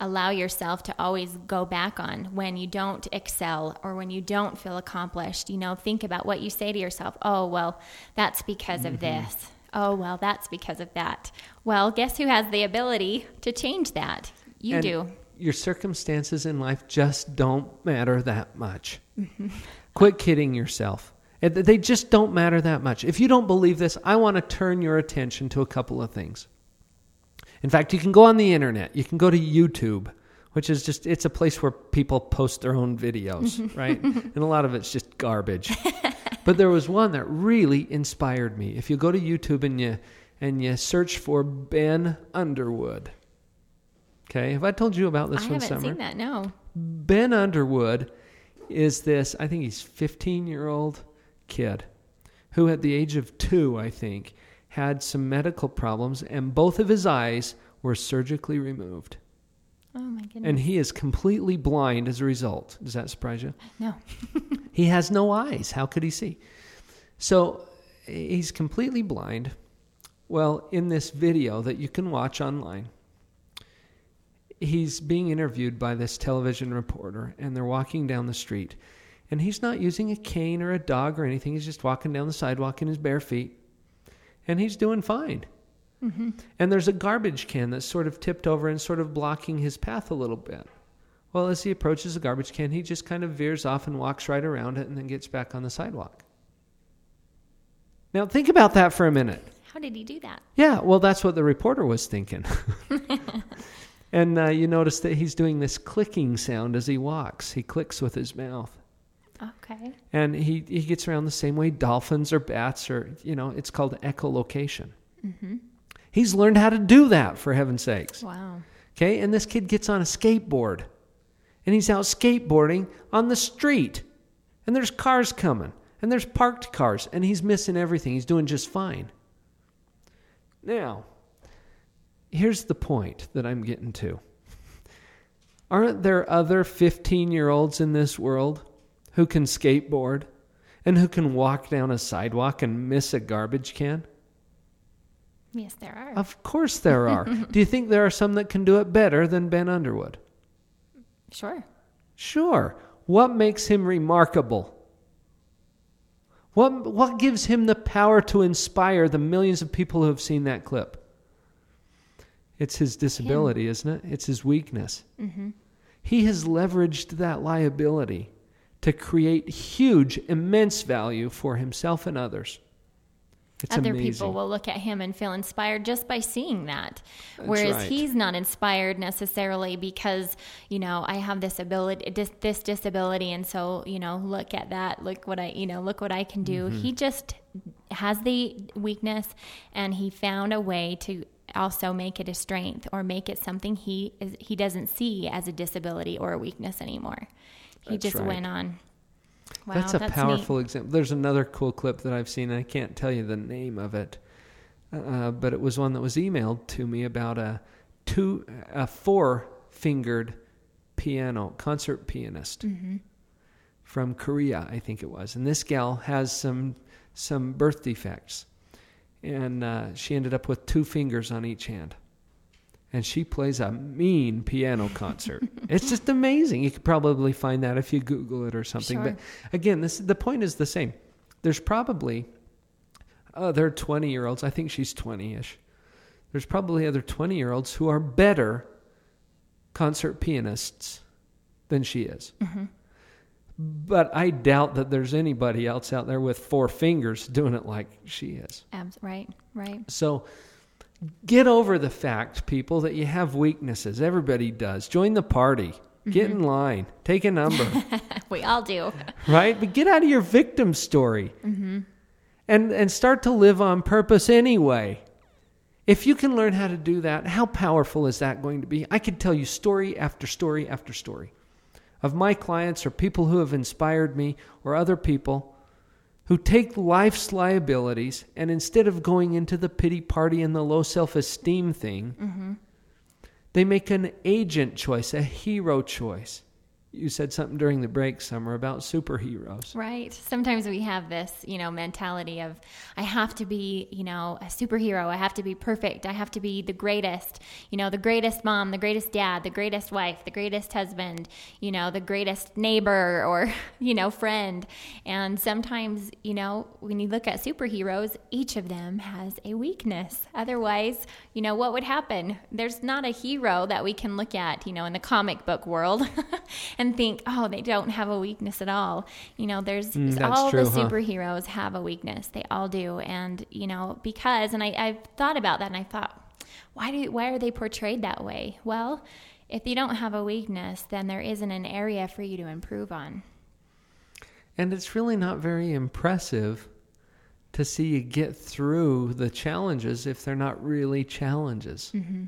allow yourself to always go back on when you don't excel or when you don't feel accomplished you know think about what you say to yourself oh well that's because of Mm-hmm. this oh well that's because of that well guess who has the ability to change that you And do Your circumstances in life just don't matter that much. Quit kidding yourself. They just don't matter that much. If you don't believe this, I want to turn your attention to a couple of things. In fact, you can go on the internet. You can go to YouTube, which is just it's a place where people post their own videos, right? and a lot of it's just garbage. but there was one that really inspired me. If you go to YouTube and you and you search for Ben Underwood. Okay, have I told you about this i one, haven't Summer? seen that no Ben Underwood is this, I think he's 15 year old kid who, at the age of two, I think, had some medical problems and both of his eyes were surgically removed. oh my goodness And he is completely blind as a result. Does that surprise you? no He has no eyes. How could he see? So he's completely blind. Well, in this video that you can watch online, he's being interviewed by this television reporter, and they're walking down the street. And he's not using a cane or a dog or anything. He's just walking down the sidewalk in his bare feet. And he's doing fine. Mm-hmm. And there's a garbage can that's sort of tipped over and sort of blocking his path a little bit. Well, as he approaches the garbage can, he just kind of veers off and walks right around it and then gets back on the sidewalk. Now, think about that for a minute. how did he do that Yeah, well, that's what the reporter was thinking. and uh, you notice that he's doing this clicking sound as he walks. He clicks with his mouth. okay And he, he gets around the same way dolphins or bats or, you know, it's called echolocation. He's learned how to do that, for heaven's sakes. wow Okay, and this kid gets on a skateboard and he's out skateboarding on the street. And there's cars coming and there's parked cars and he's missing everything. He's doing just fine. Now, here's the point that I'm getting to. Aren't there other 15 year olds in this world who can skateboard and who can walk down a sidewalk and miss a garbage can? yes there are Of course there are. do you think there are some that can do it better than Ben Underwood? sure Sure. What makes him remarkable? What, what gives him the power to inspire the millions of people who have seen that clip? It's his disability, isn't it? It's his weakness. He has leveraged that liability to create huge, immense value for himself and others. It's other amazing. people will look at him and feel inspired just by seeing that That's whereas right. he's not inspired necessarily because you know i have this ability this, this disability and so you know look at that look what i you know look what i can do Mm-hmm. he just has the weakness and he found a way to also make it a strength or make it something he is he doesn't see as a disability or a weakness anymore he That's just right. went on wow that's a neat. powerful example. There's another cool clip that I've seen. I can't tell you the name of it, uh, but it was one that was emailed to me about a two, a four-fingered piano concert pianist from Korea, I think it was. And this gal has some some birth defects, and uh, she ended up with two fingers on each hand. And she plays a mean piano concert. it's just amazing. You could probably find that if you Google it or something. Sure. But again, this the point is the same. There's probably other 20 year olds. I think she's 20 ish. There's probably other 20 year olds who are better concert pianists than she is. But I doubt that there's anybody else out there with four fingers doing it like she is. Abs- right right So get over the fact, people, that you have weaknesses. Everybody does. Join the party. Get mm-hmm. in line. Take a number. we all do right? But get out of your victim story mm-hmm. and and start to live on purpose anyway. If you can learn how to do that, how powerful is that going to be? I could tell you story after story after story of my clients or people who have inspired me or other people who take life's liabilities and instead of going into the pity party and the low self esteem thing, mm-hmm. they make an agent choice, a hero choice. You said something during the break, Summer, about superheroes. Right. Sometimes we have this, you know, mentality of I have to be, you know, a superhero. I have to be perfect. I have to be the greatest, you know, the greatest mom, the greatest dad, the greatest wife, the greatest husband, you know, the greatest neighbor or, you know, friend. And sometimes, you know, when you look at superheroes, each of them has a weakness. Otherwise, you know, what would happen? There's not a hero that we can look at, you know, in the comic book world and think, oh, they don't have a weakness at all. You know, there's Mm, all true, the huh? superheroes have a weakness. They all do. And, you know, because, and I, I've thought about that and I thought, why do, why are they portrayed that way? Well, if you don't have a weakness, then there isn't an area for you to improve on. And it's really not very impressive to see you get through the challenges if they're not really challenges. Mm-hmm.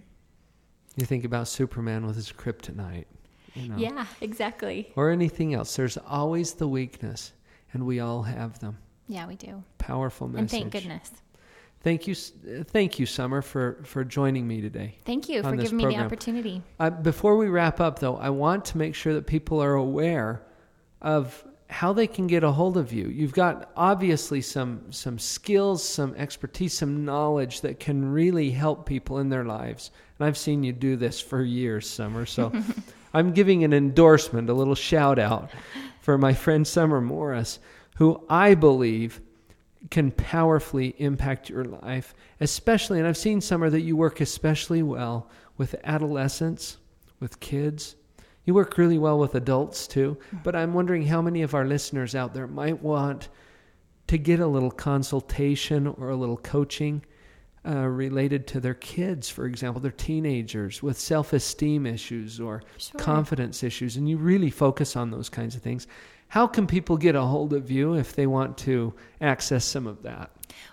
You think about Superman with his kryptonite, you know, Yeah, exactly. or anything else. There's always the weakness, and we all have them. Yeah, we do. Powerful message. And thank goodness. Thank you, thank you, Summer, for for joining me today. Thank you for giving me the opportunity. Uh, before we wrap up, though, I want to make sure that people are aware of how they can get a hold of you. You've got obviously some some skills, some expertise, some knowledge that can really help people in their lives. And I've seen you do this for years, Summer. So I'm giving an endorsement, a little shout out for my friend Summer Morris, who I believe can powerfully impact your life, especially, and I've seen Summer that you work especially well with adolescents, with kids. You work really well with adults too, mm-hmm. but I'm wondering how many of our listeners out there might want to get a little consultation or a little coaching uh, related to their kids, for example, their teenagers with self esteem issues or Sure. confidence issues, and you really focus on those kinds of things. How can people get a hold of you if they want to access some of that?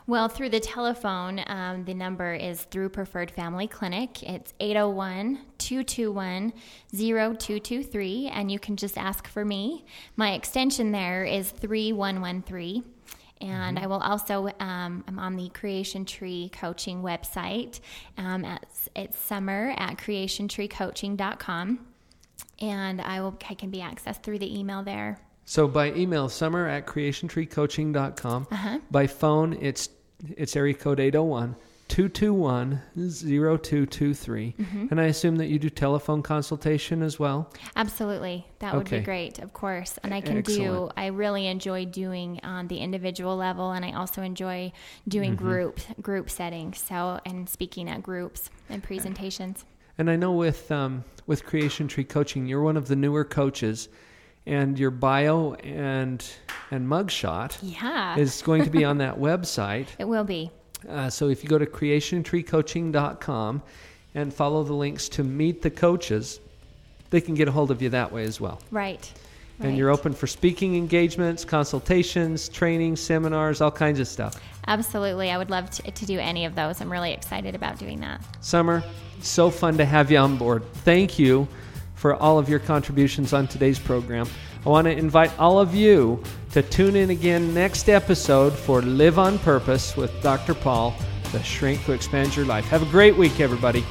Well, through the telephone, um, the number is through Preferred Family Clinic. It's 801 221 0223, and you can just ask for me. My extension there is 3113. And I will also, um, I'm on the Creation Tree Coaching website. Um, at, it's summer at creationtreecoaching.com. And I will, I can be accessed through the email there. So by email, summer at creationtreecoaching.com. Uh-huh. By phone, it's it's area code 801 221 0223. Mm-hmm. And I assume that you do telephone consultation as well. Absolutely. That would Okay. be great, of course. And I can do, Excellent. I really enjoy doing on the individual level and I also enjoy doing Mm-hmm. group group settings. So and speaking at groups and presentations. And I know with um, with Creation Tree Coaching, you're one of the newer coaches, and your bio and and mugshot Yeah. is going to be on that website. it will be. Uh, so if you go to creationtreecoaching.com and follow the links to meet the coaches, they can get a hold of you that way as well. Right. And you're open for speaking engagements, consultations, training, seminars, all kinds of stuff. Absolutely. I would love to, to do any of those. I'm really excited about doing that. Summer, so fun to have you on board. Thank you for all of your contributions on today's program. I want to invite all of you to tune in again next episode for Live on Purpose with Dr. Paul, the shrink who expands your life. Have a great week, everybody.